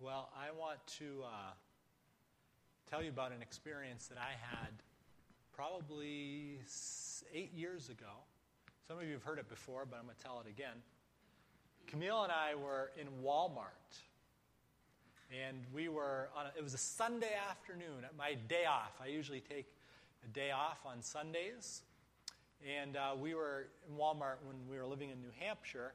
Well, I want to uh, tell you about an experience that I had probably eight years ago. Some of you have heard it before, but I'm going to tell it again. Camille and I were in Walmart, and we were on. A, it was a Sunday afternoon, my day off. I usually take a day off on Sundays, and uh, we were in Walmart when we were living in New Hampshire,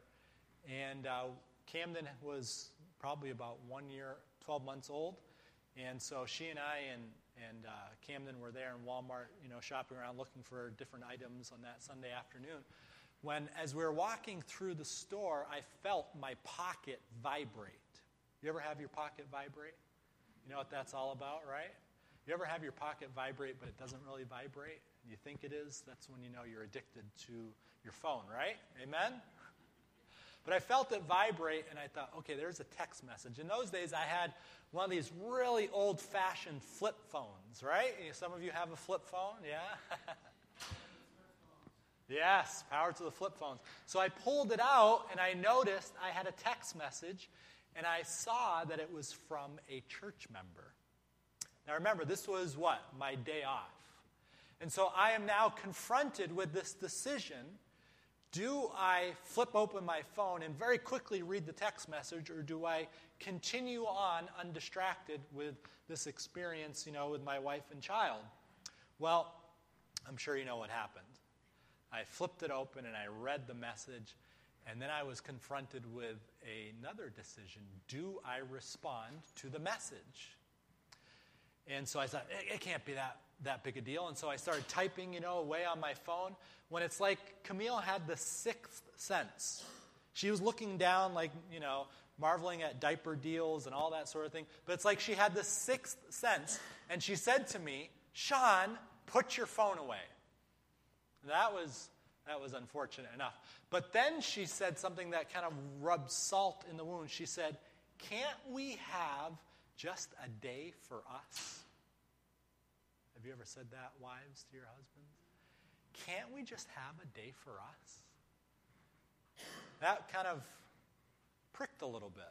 and uh, Camden was probably about one year, 12 months old. And so she and I and, and uh, Camden were there in Walmart, you know, shopping around looking for different items on that Sunday afternoon. When, as we were walking through the store, I felt my pocket vibrate. You ever have your pocket vibrate? You know what that's all about, right? You ever have your pocket vibrate, but it doesn't really vibrate? You think it is? That's when you know you're addicted to your phone, right? Amen? But I felt it vibrate, and I thought, okay, there's a text message. In those days, I had one of these really old fashioned flip phones, right? Some of you have a flip phone, yeah? yes, power to the flip phones. So I pulled it out, and I noticed I had a text message, and I saw that it was from a church member. Now remember, this was what? My day off. And so I am now confronted with this decision do I flip open my phone and very quickly read the text message, or do I continue on undistracted with this experience, you know, with my wife and child? Well, I'm sure you know what happened. I flipped it open and I read the message, and then I was confronted with another decision. Do I respond to the message? And so I thought, it, it can't be that, that big a deal. And so I started typing, you know, away on my phone when it's like Camille had the sixth sense. She was looking down, like, you know, marveling at diaper deals and all that sort of thing. But it's like she had the sixth sense. And she said to me, Sean, put your phone away. That was, that was unfortunate enough. But then she said something that kind of rubbed salt in the wound. She said, Can't we have just a day for us? Have you ever said that, wives, to your husbands? Can't we just have a day for us? That kind of pricked a little bit.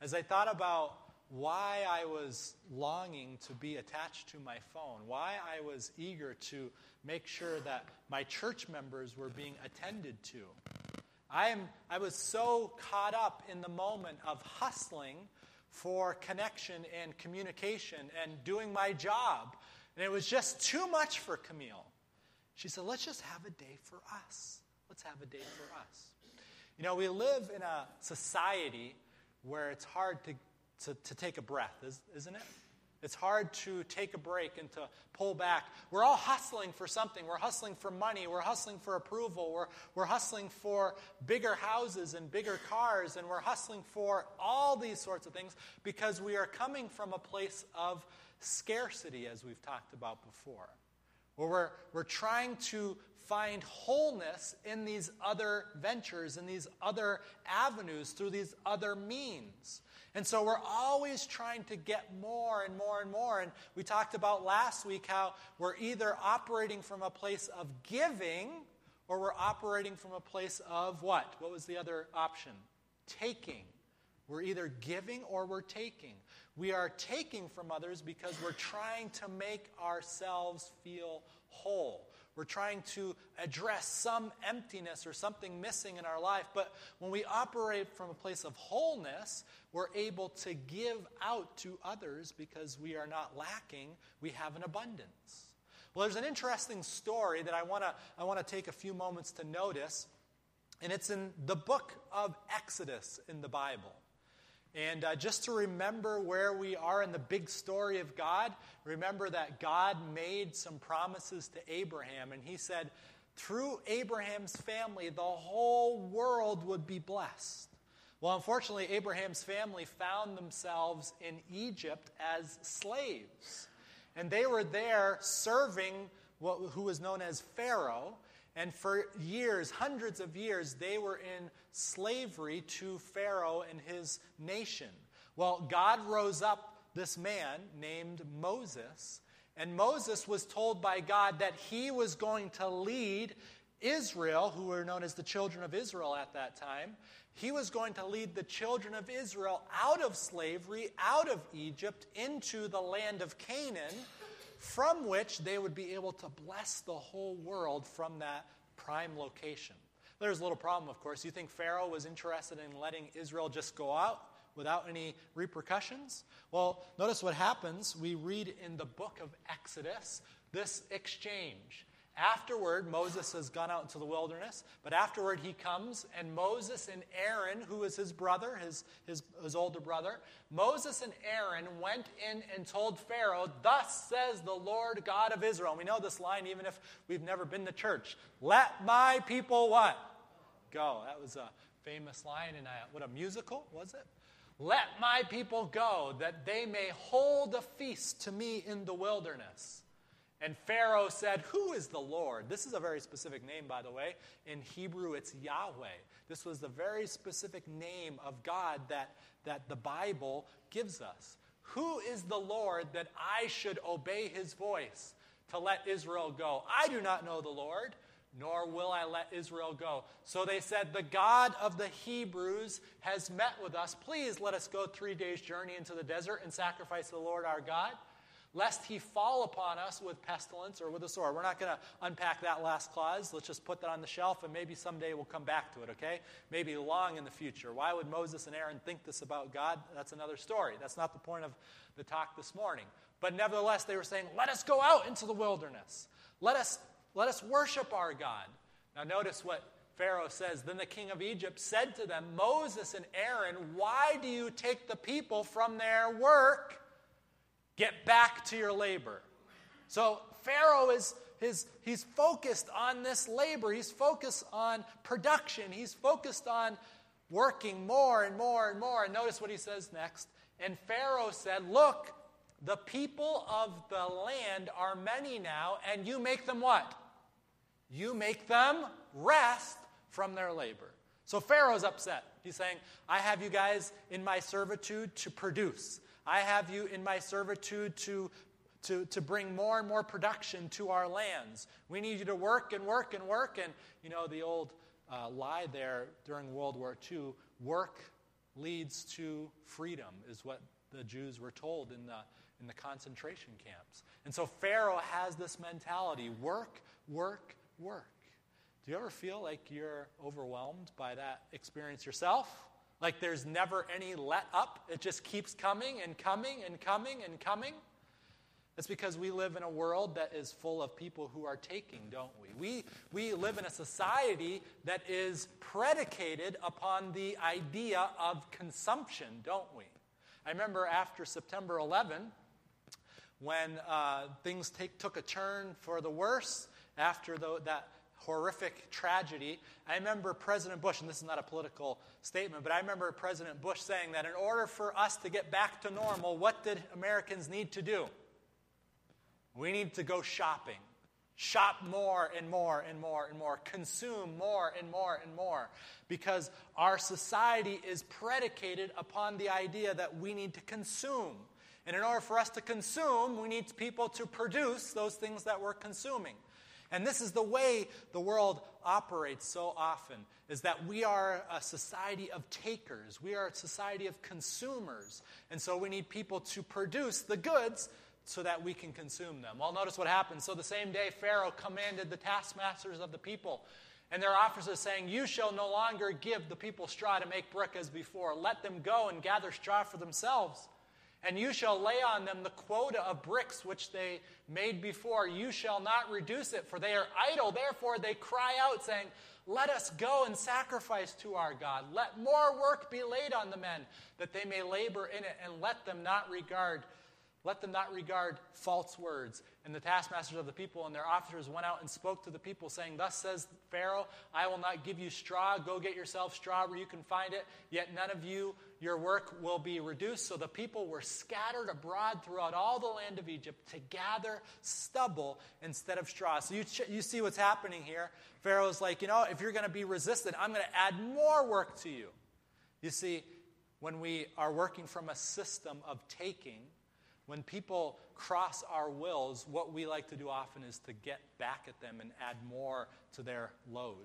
As I thought about why I was longing to be attached to my phone, why I was eager to make sure that my church members were being attended to. I, am, I was so caught up in the moment of hustling for connection and communication and doing my job. And it was just too much for Camille. She said, let's just have a day for us. Let's have a day for us. You know, we live in a society where it's hard to, to, to take a breath, isn't it? It's hard to take a break and to pull back. We're all hustling for something. We're hustling for money. We're hustling for approval. We're, we're hustling for bigger houses and bigger cars. And we're hustling for all these sorts of things because we are coming from a place of scarcity, as we've talked about before, where we're, we're trying to find wholeness in these other ventures, in these other avenues, through these other means. And so we're always trying to get more and more and more. And we talked about last week how we're either operating from a place of giving or we're operating from a place of what? What was the other option? Taking. We're either giving or we're taking. We are taking from others because we're trying to make ourselves feel whole. We're trying to address some emptiness or something missing in our life. But when we operate from a place of wholeness, we're able to give out to others because we are not lacking, we have an abundance. Well, there's an interesting story that I want to I want to take a few moments to notice, and it's in the book of Exodus in the Bible. And uh, just to remember where we are in the big story of God, remember that God made some promises to Abraham, and he said, through Abraham's family, the whole world would be blessed. Well, unfortunately, Abraham's family found themselves in Egypt as slaves. And they were there serving what, who was known as Pharaoh. And for years, hundreds of years, they were in slavery to Pharaoh and his nation. Well, God rose up this man named Moses. And Moses was told by God that he was going to lead Israel, who were known as the children of Israel at that time, he was going to lead the children of Israel out of slavery, out of Egypt, into the land of Canaan, from which they would be able to bless the whole world from that prime location. There's a little problem, of course. You think Pharaoh was interested in letting Israel just go out without any repercussions? Well, notice what happens. We read in the book of Exodus this exchange. Afterward, Moses has gone out into the wilderness, but afterward he comes, and Moses and Aaron, who is his brother, his, his, his older brother, Moses and Aaron went in and told Pharaoh, Thus says the Lord God of Israel. And we know this line even if we've never been to church. Let my people what? Go. That was a famous line in a, what a musical was it? Let my people go, that they may hold a feast to me in the wilderness. And Pharaoh said, Who is the Lord? This is a very specific name, by the way. In Hebrew, it's Yahweh. This was the very specific name of God that, that the Bible gives us. Who is the Lord that I should obey his voice to let Israel go? I do not know the Lord, nor will I let Israel go. So they said, The God of the Hebrews has met with us. Please let us go three days' journey into the desert and sacrifice the Lord our God lest he fall upon us with pestilence or with a sword. We're not going to unpack that last clause. Let's just put that on the shelf and maybe someday we'll come back to it, okay? Maybe long in the future. Why would Moses and Aaron think this about God? That's another story. That's not the point of the talk this morning. But nevertheless, they were saying, let us go out into the wilderness. Let us, let us worship our God. Now, notice what Pharaoh says. Then the king of Egypt said to them, Moses and Aaron, why do you take the people from their work? Get back to your labor. So Pharaoh is his, he's focused on this labor. He's focused on production. He's focused on working more and more and more. And notice what he says next. And Pharaoh said, Look, the people of the land are many now, and you make them what? You make them rest from their labor. So Pharaoh's upset. He's saying, I have you guys in my servitude to produce. I have you in my servitude to, to, to bring more and more production to our lands. We need you to work and work and work. And, you know, the old uh, lie there during World War II work leads to freedom, is what the Jews were told in the, in the concentration camps. And so Pharaoh has this mentality work, work, work. Do you ever feel like you're overwhelmed by that experience yourself? Like there's never any let up. It just keeps coming and coming and coming and coming. It's because we live in a world that is full of people who are taking, don't we? We, we live in a society that is predicated upon the idea of consumption, don't we? I remember after September 11, when uh, things take, took a turn for the worse, after the, that horrific tragedy. I remember President Bush, and this is not a political statement, but I remember President Bush saying that in order for us to get back to normal, what did Americans need to do? We need to go shopping. Shop more and more and more and more. Consume more and more and more. Because our society is predicated upon the idea that we need to consume. And in order for us to consume, we need people to produce those things that we're consuming. And this is the way the world operates so often is that we are a society of takers. We are a society of consumers. And so we need people to produce the goods so that we can consume them. Well, notice what happens. So the same day Pharaoh commanded the taskmasters of the people and their officers saying, You shall no longer give the people straw to make brick as before. Let them go and gather straw for themselves. And you shall lay on them the quota of bricks which they made before. You shall not reduce it, for they are idle. Therefore they cry out, saying, Let us go and sacrifice to our God. Let more work be laid on the men, that they may labor in it, and let them not regard let them not regard false words. And the taskmasters of the people and their officers went out and spoke to the people, saying, Thus says Pharaoh, I will not give you straw. Go get yourself straw where you can find it. Yet none of you, your work will be reduced. So the people were scattered abroad throughout all the land of Egypt to gather stubble instead of straw. So you, ch- you see what's happening here. Pharaoh's like, You know, if you're going to be resistant, I'm going to add more work to you. You see, when we are working from a system of taking, when people cross our wills, what we like to do often is to get back at them and add more to their load.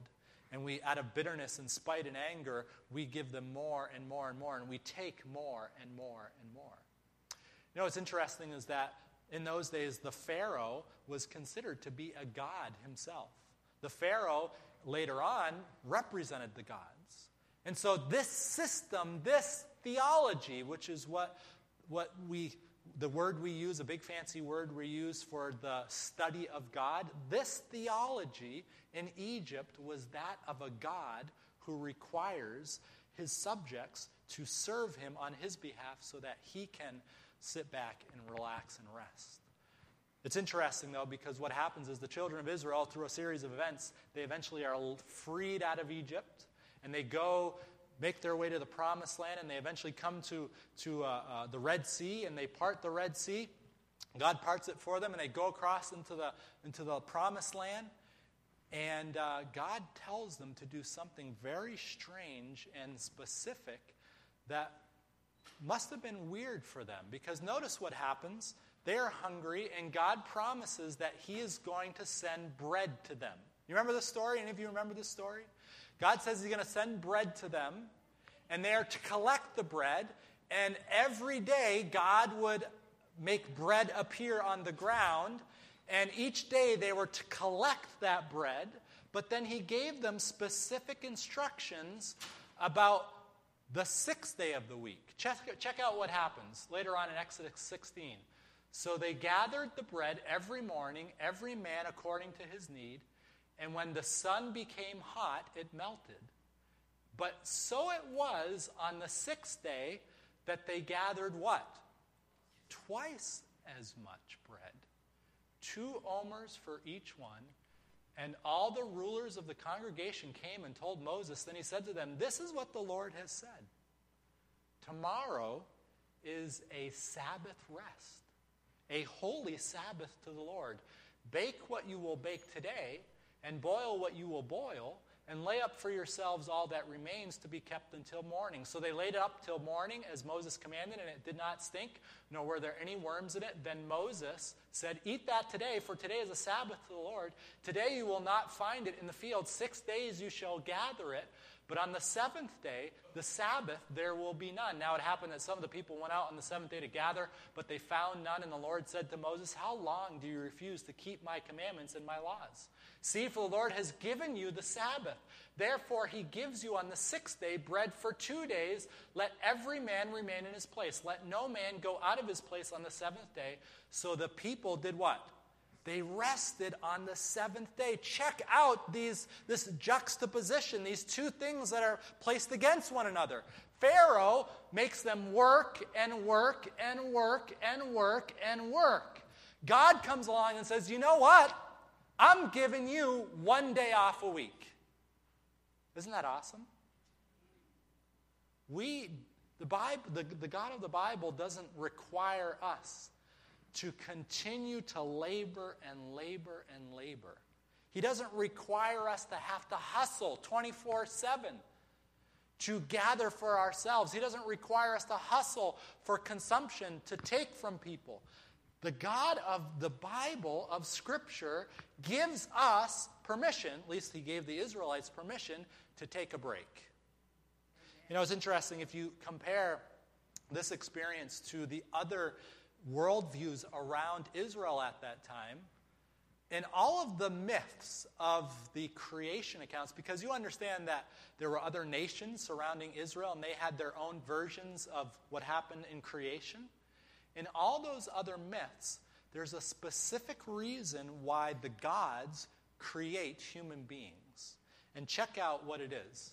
And we, out of bitterness and spite and anger, we give them more and more and more, and we take more and more and more. You know what's interesting is that in those days, the Pharaoh was considered to be a god himself. The Pharaoh, later on, represented the gods. And so, this system, this theology, which is what, what we, the word we use, a big fancy word we use for the study of God, this theology in Egypt was that of a God who requires his subjects to serve him on his behalf so that he can sit back and relax and rest. It's interesting, though, because what happens is the children of Israel, through a series of events, they eventually are freed out of Egypt and they go make their way to the promised land and they eventually come to, to uh, uh, the Red Sea and they part the Red Sea. God parts it for them and they go across into the, into the promised land. And uh, God tells them to do something very strange and specific that must have been weird for them because notice what happens. They are hungry, and God promises that He is going to send bread to them. You remember the story? Any of you remember the story? God says He's going to send bread to them, and they are to collect the bread, and every day God would make bread appear on the ground, and each day they were to collect that bread, but then He gave them specific instructions about the sixth day of the week. Check, check out what happens later on in Exodus 16. So they gathered the bread every morning, every man according to his need, and when the sun became hot, it melted. But so it was on the sixth day that they gathered what? Twice as much bread. Two omers for each one. And all the rulers of the congregation came and told Moses. Then he said to them, This is what the Lord has said. Tomorrow is a Sabbath rest, a holy Sabbath to the Lord. Bake what you will bake today, and boil what you will boil, and lay up for yourselves all that remains to be kept until morning. So they laid it up till morning as Moses commanded, and it did not stink, nor were there any worms in it. Then Moses said, Eat that today, for today is a Sabbath to the Lord. Today you will not find it in the field. Six days you shall gather it, but on the seventh day, the Sabbath, there will be none. Now it happened that some of the people went out on the seventh day to gather, but they found none. And the Lord said to Moses, How long do you refuse to keep my commandments and my laws? See, for the Lord has given you the Sabbath. Therefore, he gives you on the sixth day bread for two days. Let every man remain in his place. Let no man go out of his place on the seventh day. So the people did what? They rested on the seventh day. Check out these, this juxtaposition, these two things that are placed against one another. Pharaoh makes them work and work and work and work and work. God comes along and says, You know what? I'm giving you one day off a week. Isn't that awesome? We, the Bible, the, the God of the Bible doesn't require us to continue to labor and labor and labor. He doesn't require us to have to hustle 24 7 to gather for ourselves. He doesn't require us to hustle for consumption, to take from people. The God of the Bible, of Scripture, gives us permission, at least He gave the Israelites permission, to take a break. You know, it's interesting if you compare this experience to the other worldviews around Israel at that time. And all of the myths of the creation accounts, because you understand that there were other nations surrounding Israel and they had their own versions of what happened in creation. In all those other myths, there's a specific reason why the gods create human beings. And check out what it is.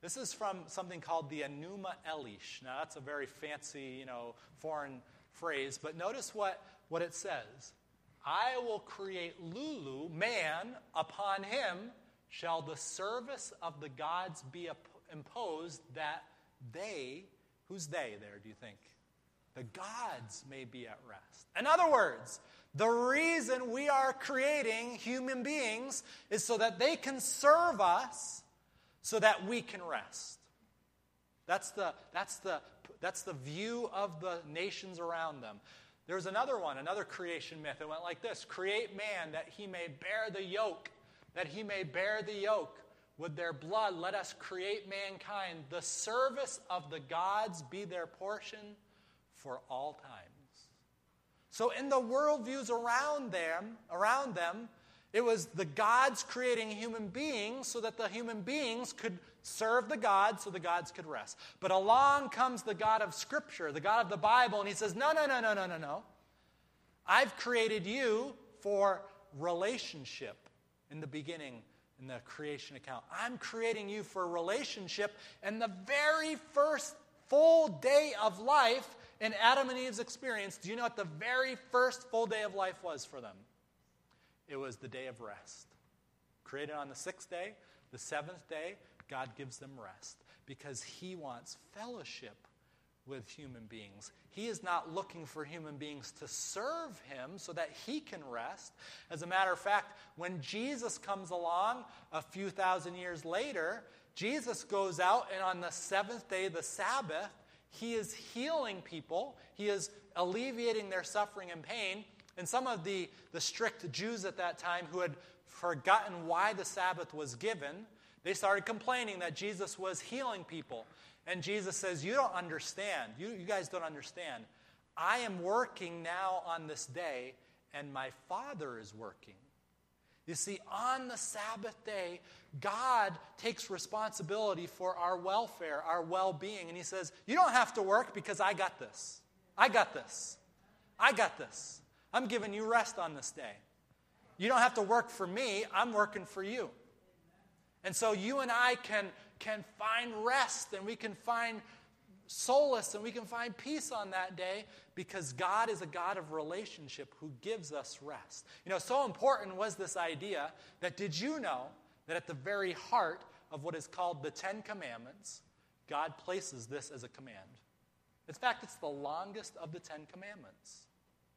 This is from something called the Enuma Elish. Now, that's a very fancy, you know, foreign phrase, but notice what, what it says I will create Lulu, man, upon him shall the service of the gods be imposed that they, who's they there, do you think? The gods may be at rest. In other words, the reason we are creating human beings is so that they can serve us so that we can rest. That's the, that's the that's the view of the nations around them. There was another one, another creation myth. It went like this Create man that he may bear the yoke, that he may bear the yoke. With their blood, let us create mankind. The service of the gods be their portion for all times. So, in the worldviews around them, around them, it was the gods creating human beings so that the human beings could serve the gods so the gods could rest. But along comes the God of Scripture, the God of the Bible, and he says, No, no, no, no, no, no, no. I've created you for relationship in the beginning in the creation account. I'm creating you for relationship. And the very first full day of life in Adam and Eve's experience, do you know what the very first full day of life was for them? It was the day of rest. Created on the sixth day, the seventh day, God gives them rest because He wants fellowship with human beings. He is not looking for human beings to serve Him so that He can rest. As a matter of fact, when Jesus comes along a few thousand years later, Jesus goes out and on the seventh day, the Sabbath, He is healing people, He is alleviating their suffering and pain. And some of the, the strict Jews at that time who had forgotten why the Sabbath was given, they started complaining that Jesus was healing people. And Jesus says, You don't understand. You, you guys don't understand. I am working now on this day, and my Father is working. You see, on the Sabbath day, God takes responsibility for our welfare, our well being. And He says, You don't have to work because I got this. I got this. I got this. I'm giving you rest on this day. You don't have to work for me, I'm working for you. And so you and I can, can find rest and we can find solace and we can find peace on that day because God is a God of relationship who gives us rest. You know, so important was this idea that did you know that at the very heart of what is called the Ten Commandments, God places this as a command? In fact, it's the longest of the Ten Commandments.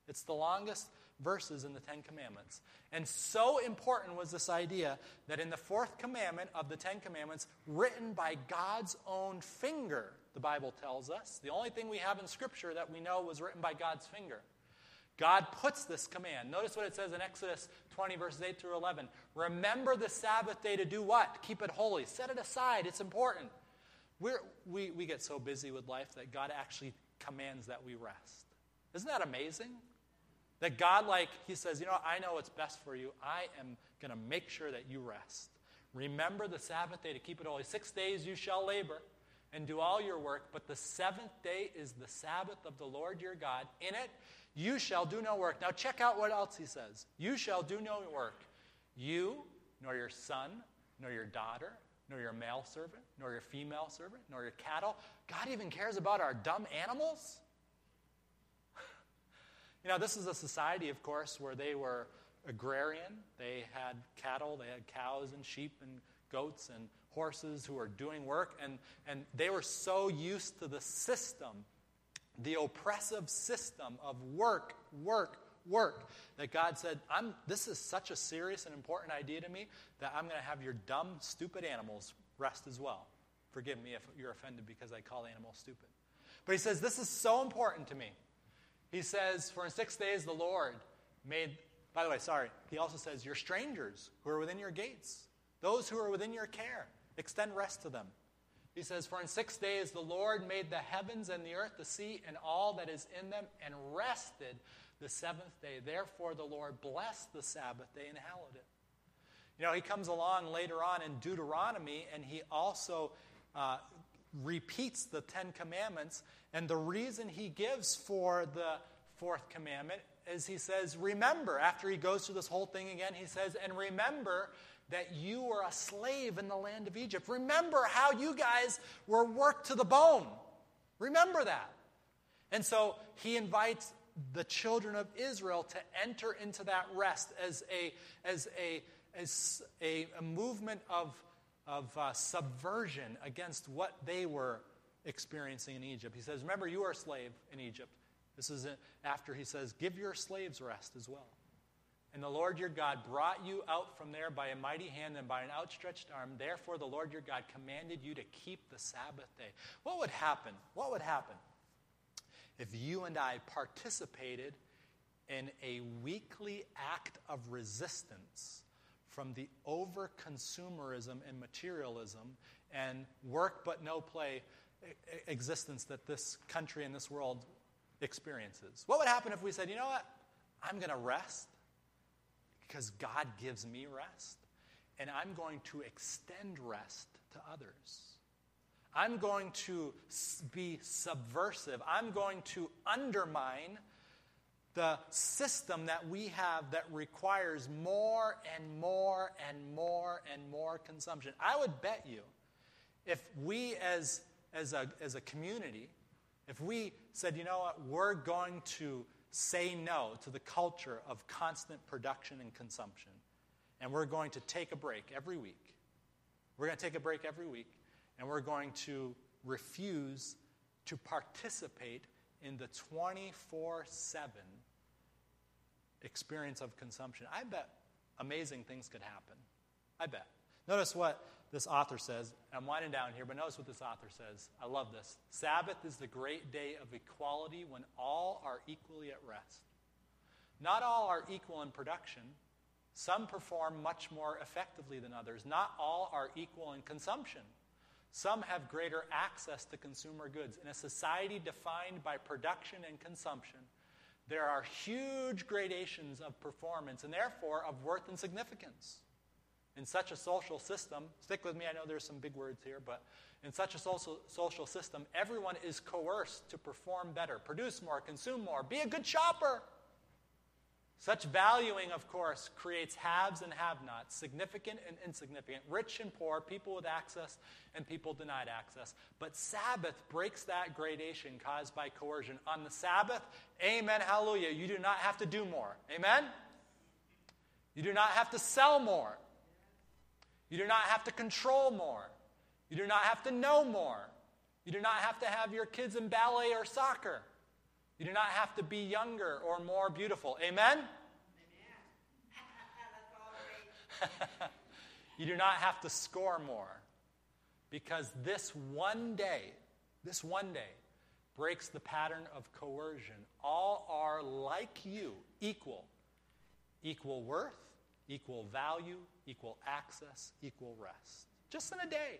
It's the longest verses in the Ten Commandments. And so important was this idea that in the fourth commandment of the Ten Commandments, written by God's own finger, the Bible tells us, the only thing we have in Scripture that we know was written by God's finger. God puts this command. Notice what it says in Exodus 20, verses 8 through 11. Remember the Sabbath day to do what? Keep it holy. Set it aside. It's important. We're, we, we get so busy with life that God actually commands that we rest. Isn't that amazing? That God, like, He says, you know, I know what's best for you. I am going to make sure that you rest. Remember the Sabbath day to keep it holy. Six days you shall labor and do all your work, but the seventh day is the Sabbath of the Lord your God. In it you shall do no work. Now check out what else He says. You shall do no work. You, nor your son, nor your daughter, nor your male servant, nor your female servant, nor your cattle. God even cares about our dumb animals. You know, this is a society, of course, where they were agrarian. They had cattle, they had cows and sheep and goats and horses who were doing work, and, and they were so used to the system, the oppressive system of work, work, work, that God said, I'm, This is such a serious and important idea to me that I'm going to have your dumb, stupid animals rest as well. Forgive me if you're offended because I call animals stupid. But he says, This is so important to me. He says, For in six days the Lord made, by the way, sorry, he also says, Your strangers who are within your gates, those who are within your care, extend rest to them. He says, For in six days the Lord made the heavens and the earth, the sea, and all that is in them, and rested the seventh day. Therefore the Lord blessed the Sabbath day and hallowed it. You know, he comes along later on in Deuteronomy, and he also uh, repeats the Ten Commandments. And the reason he gives for the fourth commandment is he says, Remember, after he goes through this whole thing again, he says, And remember that you were a slave in the land of Egypt. Remember how you guys were worked to the bone. Remember that. And so he invites the children of Israel to enter into that rest as a, as a, as a, a movement of of uh, subversion against what they were experiencing in Egypt. He says, Remember, you are a slave in Egypt. This is after he says, Give your slaves rest as well. And the Lord your God brought you out from there by a mighty hand and by an outstretched arm. Therefore, the Lord your God commanded you to keep the Sabbath day. What would happen? What would happen if you and I participated in a weekly act of resistance from the over consumerism and materialism and work but no play existence that this country and this world experiences. What would happen if we said, you know what? I'm going to rest because God gives me rest, and I'm going to extend rest to others. I'm going to be subversive. I'm going to undermine the system that we have that requires more and more and more and more consumption. I would bet you if we as, as, a, as a community, if we said, you know what, we're going to say no to the culture of constant production and consumption, and we're going to take a break every week. We're going to take a break every week, and we're going to refuse to participate in the 24 7 experience of consumption. I bet amazing things could happen. I bet. Notice what this author says. I'm winding down here, but notice what this author says. I love this. Sabbath is the great day of equality when all are equally at rest. Not all are equal in production. Some perform much more effectively than others. Not all are equal in consumption. Some have greater access to consumer goods. In a society defined by production and consumption, there are huge gradations of performance and therefore of worth and significance in such a social system, stick with me, I know there's some big words here, but in such a social, social system, everyone is coerced to perform better, produce more, consume more, be a good shopper. Such valuing, of course, creates haves and have nots, significant and insignificant, rich and poor, people with access and people denied access. But Sabbath breaks that gradation caused by coercion. On the Sabbath, amen, hallelujah, you do not have to do more. Amen? You do not have to sell more. You do not have to control more. You do not have to know more. You do not have to have your kids in ballet or soccer. You do not have to be younger or more beautiful. Amen? you do not have to score more because this one day, this one day, breaks the pattern of coercion. All are like you, equal. Equal worth, equal value, equal access, equal rest. Just in a day.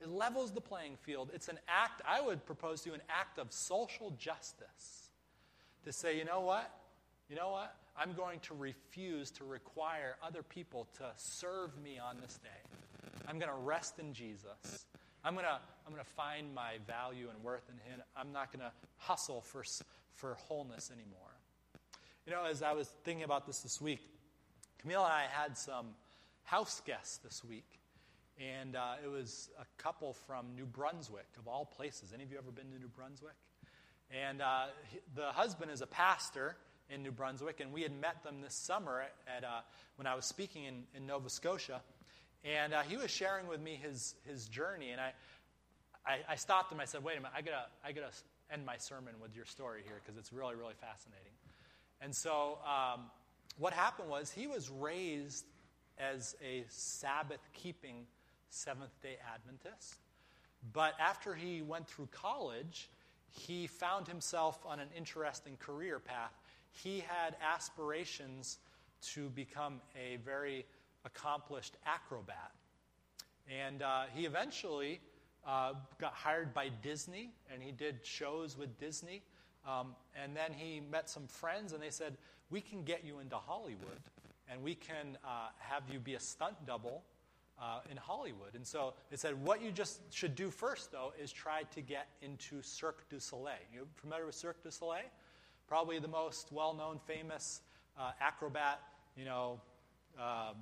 It levels the playing field. It's an act, I would propose to you, an act of social justice. To say, you know what? You know what? I'm going to refuse to require other people to serve me on this day. I'm going to rest in Jesus. I'm going to, I'm going to find my value and worth in Him. I'm not going to hustle for, for wholeness anymore. You know, as I was thinking about this this week, Camille and I had some house guests this week. And uh, it was a couple from New Brunswick, of all places. Any of you ever been to New Brunswick? And uh, the husband is a pastor in New Brunswick, and we had met them this summer at, uh, when I was speaking in, in Nova Scotia. And uh, he was sharing with me his, his journey, and I, I, I stopped him. I said, wait a minute, I gotta, I gotta end my sermon with your story here because it's really, really fascinating. And so um, what happened was he was raised as a Sabbath keeping Seventh day Adventist. But after he went through college, he found himself on an interesting career path. He had aspirations to become a very accomplished acrobat. And uh, he eventually uh, got hired by Disney, and he did shows with Disney. Um, and then he met some friends, and they said, We can get you into Hollywood and we can uh, have you be a stunt double uh, in Hollywood. And so they said, what you just should do first, though, is try to get into Cirque du Soleil. You familiar with Cirque du Soleil? Probably the most well-known, famous uh, acrobat, you know, um,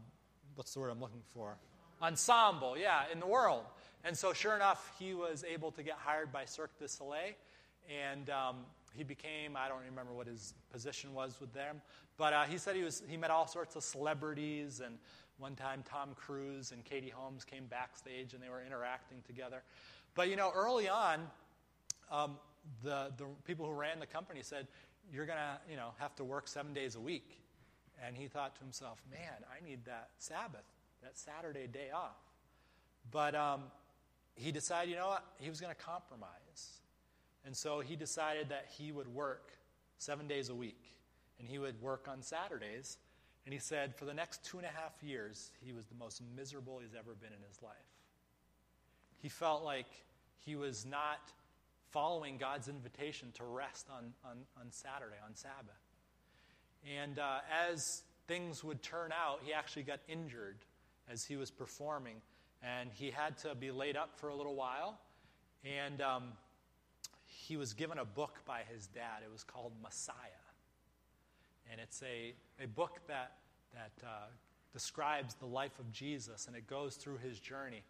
what's the word I'm looking for? Ensemble, yeah, in the world. And so, sure enough, he was able to get hired by Cirque du Soleil, and um, he became, I don't remember what his position was with them, but uh, he said he, was, he met all sorts of celebrities, and one time Tom Cruise and Katie Holmes came backstage and they were interacting together. But you know, early on, um, the, the people who ran the company said, You're going to you know, have to work seven days a week. And he thought to himself, Man, I need that Sabbath, that Saturday day off. But um, he decided, you know what? He was going to compromise. And so he decided that he would work seven days a week, and he would work on Saturdays. And he said for the next two and a half years, he was the most miserable he's ever been in his life. He felt like he was not following God's invitation to rest on, on, on Saturday, on Sabbath. And uh, as things would turn out, he actually got injured as he was performing, and he had to be laid up for a little while. And um, he was given a book by his dad. It was called Messiah. And it's a, a book that, that uh, describes the life of Jesus, and it goes through his journey.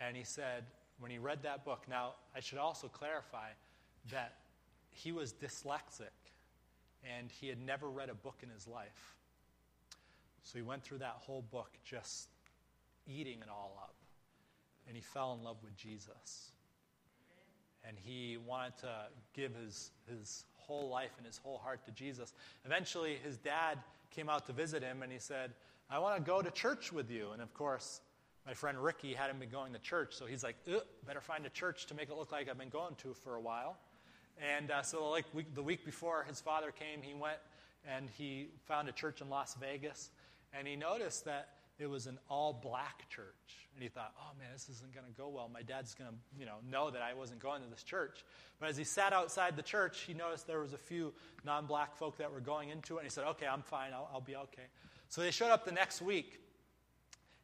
And he said, when he read that book, now I should also clarify that he was dyslexic and he had never read a book in his life. So he went through that whole book just eating it all up. And he fell in love with Jesus. And he wanted to give his, his whole life and his whole heart to Jesus. Eventually, his dad came out to visit him and he said, I want to go to church with you. And of course, my friend Ricky hadn't been going to church, so he's like, better find a church to make it look like I've been going to for a while. And uh, so, like week, the week before his father came, he went and he found a church in Las Vegas, and he noticed that it was an all-black church, and he thought, "Oh man, this isn't going to go well. My dad's going to, you know, know that I wasn't going to this church." But as he sat outside the church, he noticed there was a few non-black folk that were going into it, and he said, "Okay, I'm fine. I'll, I'll be okay." So they showed up the next week,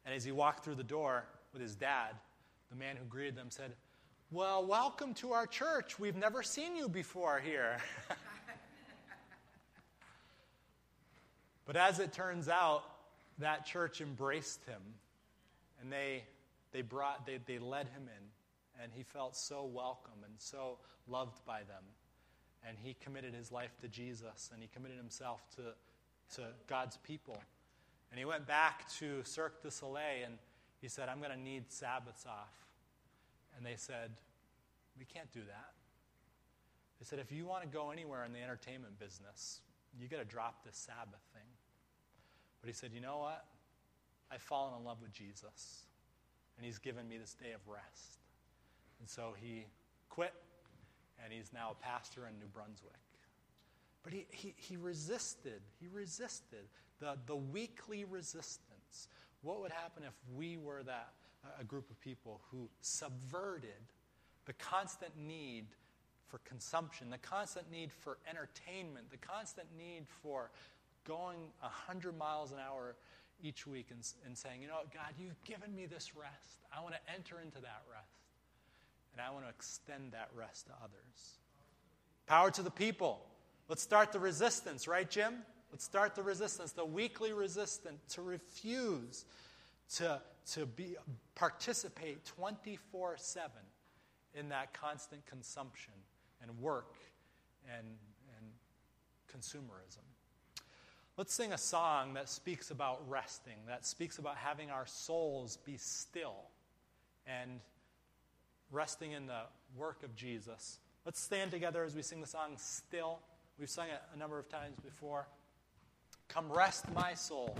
and as he walked through the door with his dad, the man who greeted them said, Well, welcome to our church. We've never seen you before here. but as it turns out, that church embraced him and they, they, brought, they, they led him in, and he felt so welcome and so loved by them. And he committed his life to Jesus and he committed himself to, to God's people. And he went back to Cirque du Soleil and he said, I'm going to need Sabbaths off. And they said, We can't do that. They said, If you want to go anywhere in the entertainment business, you got to drop this Sabbath. But he said, You know what? I've fallen in love with Jesus, and he's given me this day of rest. And so he quit, and he's now a pastor in New Brunswick. But he, he, he resisted. He resisted the, the weekly resistance. What would happen if we were that, a group of people who subverted the constant need for consumption, the constant need for entertainment, the constant need for going 100 miles an hour each week and, and saying, you know what, God, you've given me this rest. I want to enter into that rest. And I want to extend that rest to others. Power to the people. Let's start the resistance, right, Jim? Let's start the resistance, the weekly resistance to refuse to, to be, participate 24 7 in that constant consumption and work and, and consumerism. Let's sing a song that speaks about resting, that speaks about having our souls be still and resting in the work of Jesus. Let's stand together as we sing the song Still. We've sung it a number of times before. Come rest, my soul,